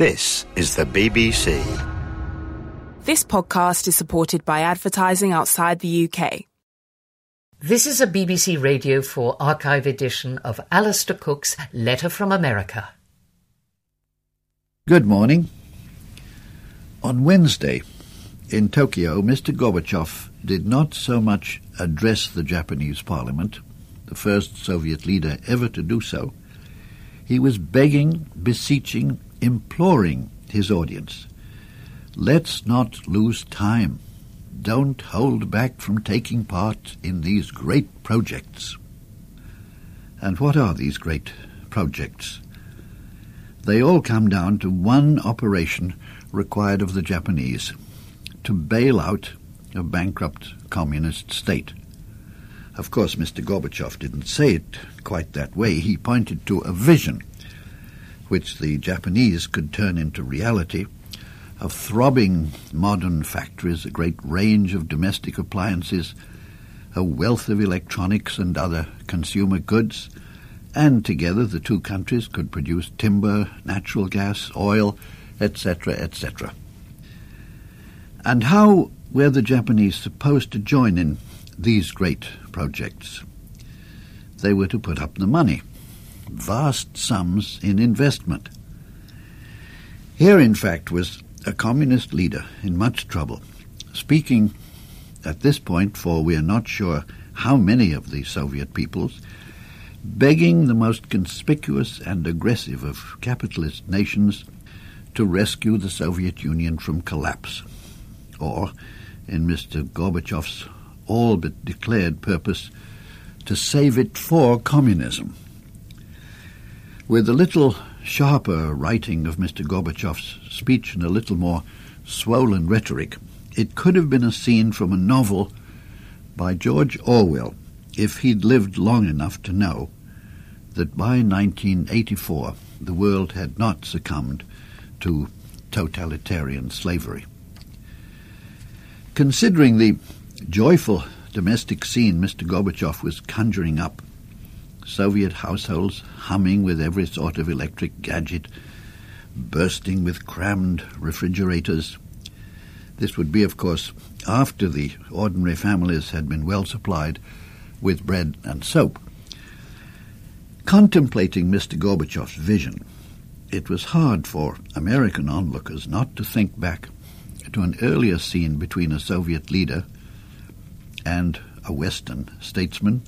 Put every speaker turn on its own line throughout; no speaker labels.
This is the BBC.
This podcast is supported by advertising outside the UK.
This is a BBC Radio 4 archive edition of Alistair Cooke's Letter from America.
Good morning. On Wednesday, in Tokyo, Mr. Gorbachev did not so much address the Japanese parliament, the first Soviet leader ever to do so. He was begging, beseeching, imploring his audience. Let's not lose time. Don't hold back from taking part in these great projects. And what are these great projects? They all come down to one operation required of the Japanese to bail out a bankrupt communist state. Of course, Mr. Gorbachev didn't say it quite that way. He pointed to a vision which the Japanese could turn into reality of throbbing modern factories, a great range of domestic appliances, a wealth of electronics and other consumer goods, and together the two countries could produce timber, natural gas, oil, etc., etc. And how were the Japanese supposed to join in these great projects? They were to put up the money, vast sums in investment. Here, in fact, was a communist leader in much trouble, speaking at this point for we are not sure how many of the Soviet peoples, begging the most conspicuous and aggressive of capitalist nations to rescue the Soviet Union from collapse or, in Mr. Gorbachev's all but declared purpose, to save it for communism. With a little sharper writing of Mr. Gorbachev's speech and a little more swollen rhetoric, it could have been a scene from a novel by George Orwell if he'd lived long enough to know that by 1984 the world had not succumbed to totalitarian slavery. Considering the joyful domestic scene Mr. Gorbachev was conjuring up, Soviet households humming with every sort of electric gadget, bursting with crammed refrigerators. This would be, of course, after the ordinary families had been well supplied with bread and soap. Contemplating Mr. Gorbachev's vision, it was hard for American onlookers not to think back to an earlier scene between a Soviet leader and a Western statesman,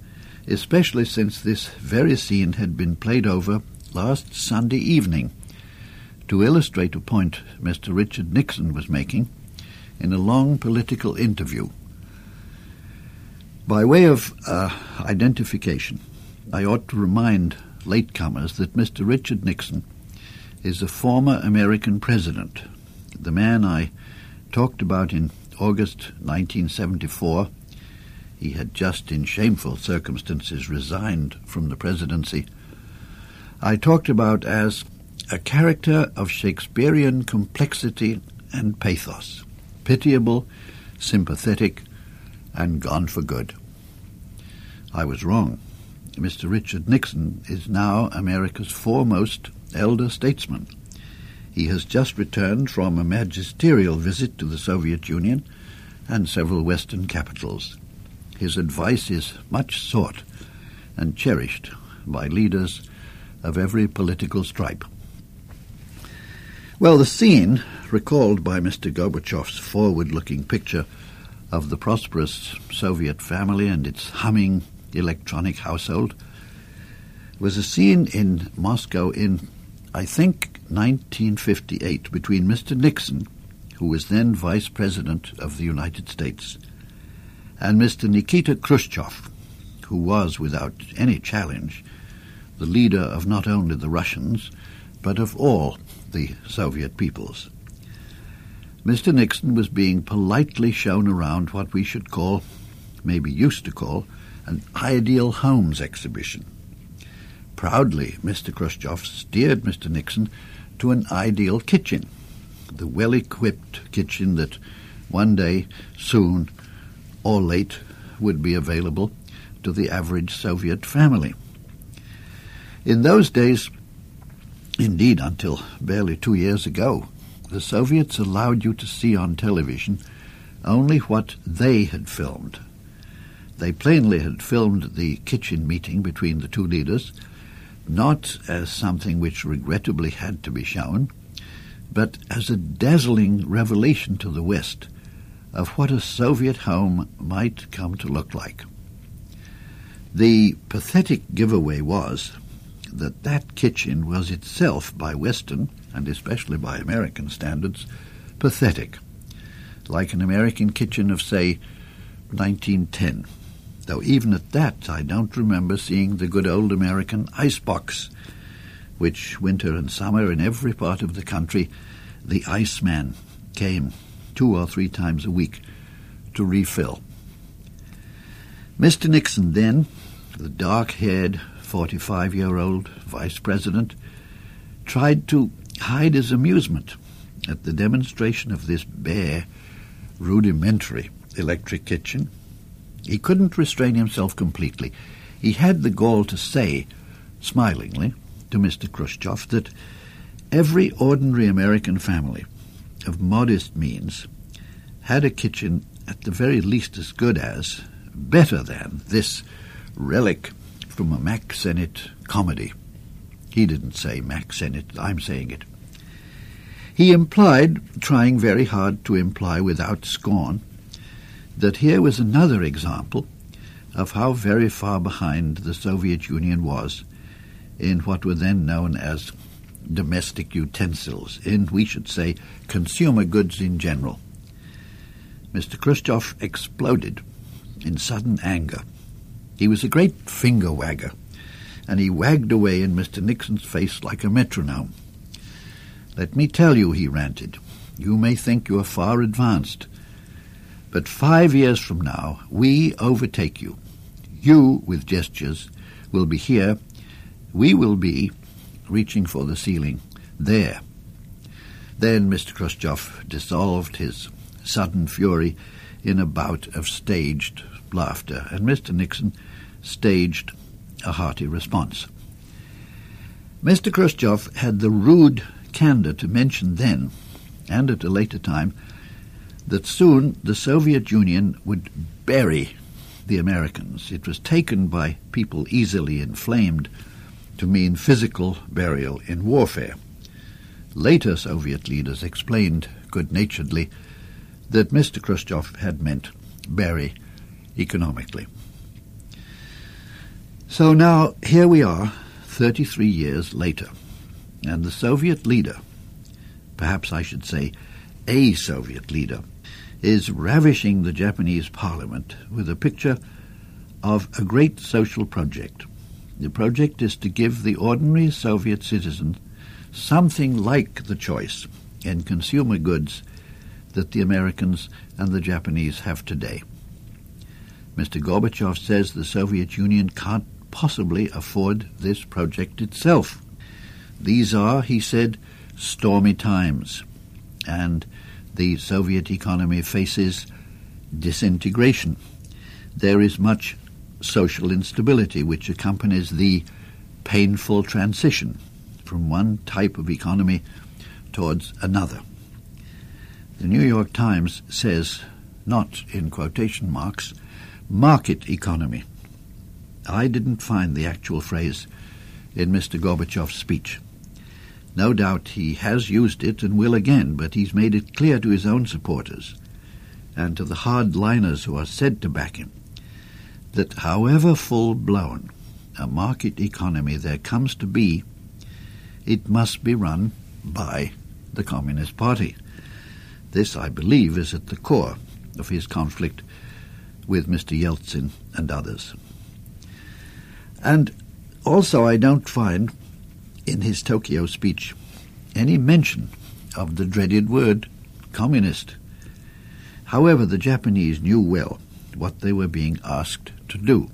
especially since this very scene had been played over last Sunday evening to illustrate a point Mr. Richard Nixon was making in a long political interview. By way of uh, identification, I ought to remind latecomers that Mr. Richard Nixon is a former American president, the man I talked about in August 1974. He had just in shameful circumstances resigned from the presidency. I talked about as a character of Shakespearean complexity and pathos, pitiable, sympathetic, and gone for good. I was wrong. Mr. Richard Nixon is now America's foremost elder statesman. He has just returned from a magisterial visit to the Soviet Union and several Western capitals. His advice is much sought and cherished by leaders of every political stripe. Well, the scene, recalled by Mr. Gorbachev's forward looking picture of the prosperous Soviet family and its humming electronic household, was a scene in Moscow in, I think, 1958 between Mr. Nixon, who was then Vice President of the United States, and Mr. Nikita Khrushchev, who was, without any challenge, the leader of not only the Russians, but of all the Soviet peoples. Mr. Nixon was being politely shown around what we should call, maybe used to call, an ideal homes exhibition. Proudly, Mr. Khrushchev steered Mr. Nixon to an ideal kitchen, the well equipped kitchen that one day, soon or late, would be available to the average Soviet family. In those days, Indeed, until barely two years ago, the Soviets allowed you to see on television only what they had filmed. They plainly had filmed the kitchen meeting between the two leaders, not as something which regrettably had to be shown, but as a dazzling revelation to the West of what a Soviet home might come to look like. The pathetic giveaway was that that kitchen was itself, by Western, and especially by American standards, pathetic, like an American kitchen of, say, 1910. Though even at that I don't remember seeing the good old American icebox, which winter and summer in every part of the country the iceman came two or three times a week to refill. Mr. Nixon then, the dark-haired 45-year-old vice president, tried to hide his amusement at the demonstration of this bare, rudimentary electric kitchen. He couldn't restrain himself completely. He had the gall to say, smilingly, to Mr. Khrushchev that every ordinary American family of modest means had a kitchen at the very least as good as, better than, this relic from a Mack Sennett comedy. He didn't say Mack Sennett, I'm saying it. He implied, trying very hard to imply without scorn, that here was another example of how very far behind the Soviet Union was in what were then known as domestic utensils, in, we should say, consumer goods in general. Mr. Khrushchev exploded in sudden anger. He was a great finger wagger, and he wagged away in Mr. Nixon's face like a metronome. Let me tell you, he ranted, you may think you are far advanced, but five years from now we overtake you. You, with gestures, will be here. We will be reaching for the ceiling. There. Then Mr. Khrushchev dissolved his sudden fury in a bout of staged laughter, and Mr. Nixon staged a hearty response. Mr. Khrushchev had the rude candor to mention then, and at a later time, that soon the Soviet Union would bury the Americans. It was taken by people easily inflamed to mean physical burial in warfare. Later Soviet leaders explained good-naturedly that Mr. Khrushchev had meant bury economically. So now here we are, 33 years later, and the Soviet leader, perhaps I should say a Soviet leader, is ravishing the Japanese parliament with a picture of a great social project the project is to give the ordinary Soviet citizen something like the choice in consumer goods that the Americans and the Japanese have today. Mr. Gorbachev says the Soviet Union can't possibly afford this project itself. These are, he said, stormy times, and the Soviet economy faces disintegration. There is much social instability which accompanies the painful transition from one type of economy towards another. The New York Times says, not in quotation marks, market economy. I didn't find the actual phrase in Mr. Gorbachev's speech. No doubt he has used it and will again, but he's made it clear to his own supporters and to the hardliners who are said to back him that however full-blown a market economy there comes to be, it must be run by the Communist Party. This, I believe, is at the core of his conflict with Mr. Yeltsin and others. And also I don't find in his Tokyo speech any mention of the dreaded word communist. However, the Japanese knew well what they were being asked to do.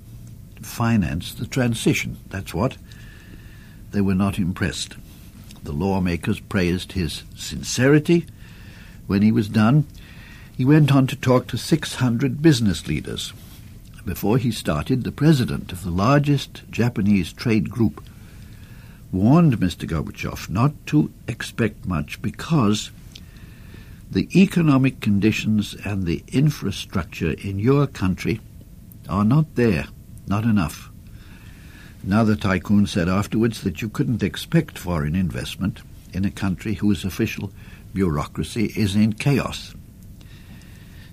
Finance the transition, that's what. They were not impressed. The lawmakers praised his sincerity. When he was done, he went on to talk to 600 business leaders. Before he started, the president of the largest Japanese trade group warned Mr. Gorbachev not to expect much because the economic conditions and the infrastructure in your country are not there, not enough. Another tycoon said afterwards that you couldn't expect foreign investment in a country whose official bureaucracy is in chaos.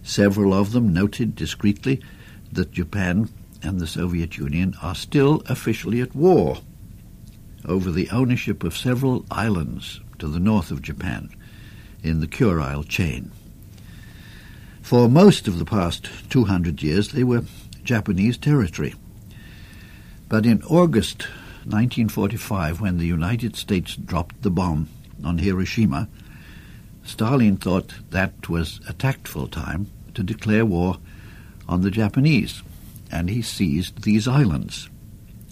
Several of them noted discreetly that Japan and the Soviet Union are still officially at war over the ownership of several islands to the north of Japan in the Kurile chain. For most of the past 200 years, they were Japanese territory. But in August 1945, when the United States dropped the bomb on Hiroshima, Stalin thought that was a tactful time to declare war on the Japanese, and he seized these islands.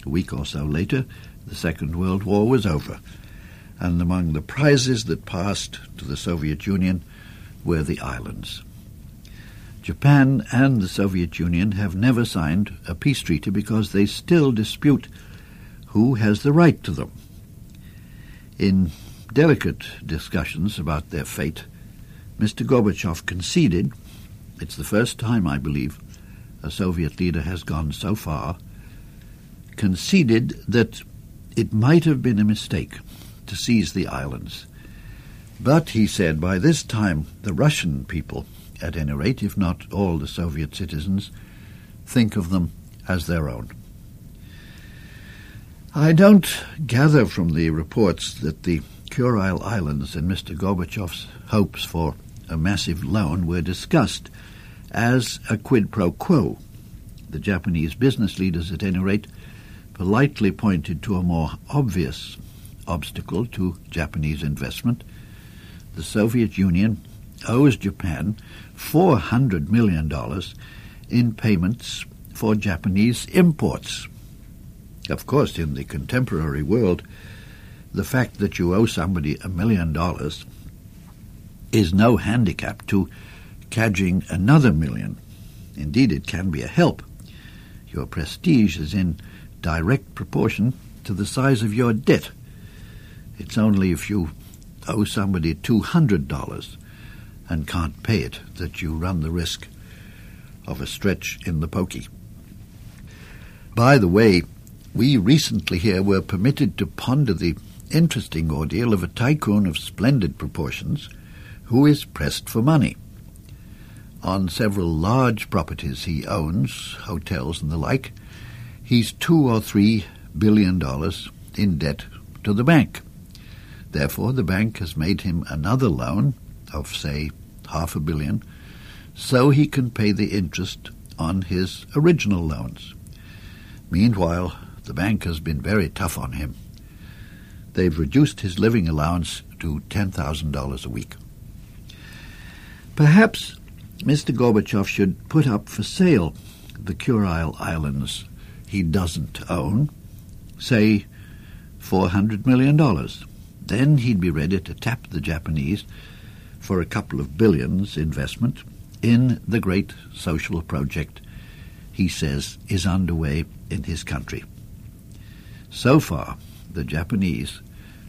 A week or so later, the Second World War was over, and among the prizes that passed to the Soviet Union were the islands. Japan and the Soviet Union have never signed a peace treaty because they still dispute who has the right to them. In delicate discussions about their fate, Mr. Gorbachev conceded, it's the first time, I believe, a Soviet leader has gone so far, conceded that it might have been a mistake to seize the islands. But, he said, by this time the Russian people, at any rate, if not all the Soviet citizens, think of them as their own. I don't gather from the reports that the Kurile Islands and Mr. Gorbachev's hopes for a massive loan were discussed as a quid pro quo. The Japanese business leaders, at any rate, politely pointed to a more obvious obstacle to Japanese investment. The Soviet Union owes Japan $400 million in payments for Japanese imports. Of course, in the contemporary world, the fact that you owe somebody a million dollars is no handicap to cadging another million. Indeed, it can be a help. Your prestige is in direct proportion to the size of your debt. It's only if you owe somebody $200 and can't pay it that you run the risk of a stretch in the pokey. By the way, we recently here were permitted to ponder the interesting ordeal of a tycoon of splendid proportions who is pressed for money. On several large properties he owns, hotels and the like, he's two or three billion dollars in debt to the bank. Therefore, the bank has made him another loan of, say, half a billion, so he can pay the interest on his original loans. Meanwhile, the bank has been very tough on him they've reduced his living allowance to $10,000 a week. Perhaps Mr. Gorbachev should put up for sale the Kurile Islands he doesn't own, say $400 million. Then he'd be ready to tap the Japanese for a couple of billions investment in the great social project he says is underway in his country. So far, the Japanese,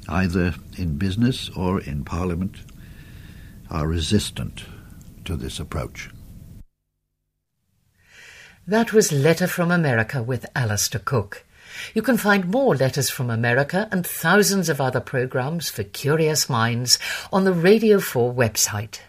either in business or in parliament, are resistant to this approach.
That was Letter from America with Alistair Cooke. You can find more Letters from America and thousands of other programs for curious minds on the Radio 4 website.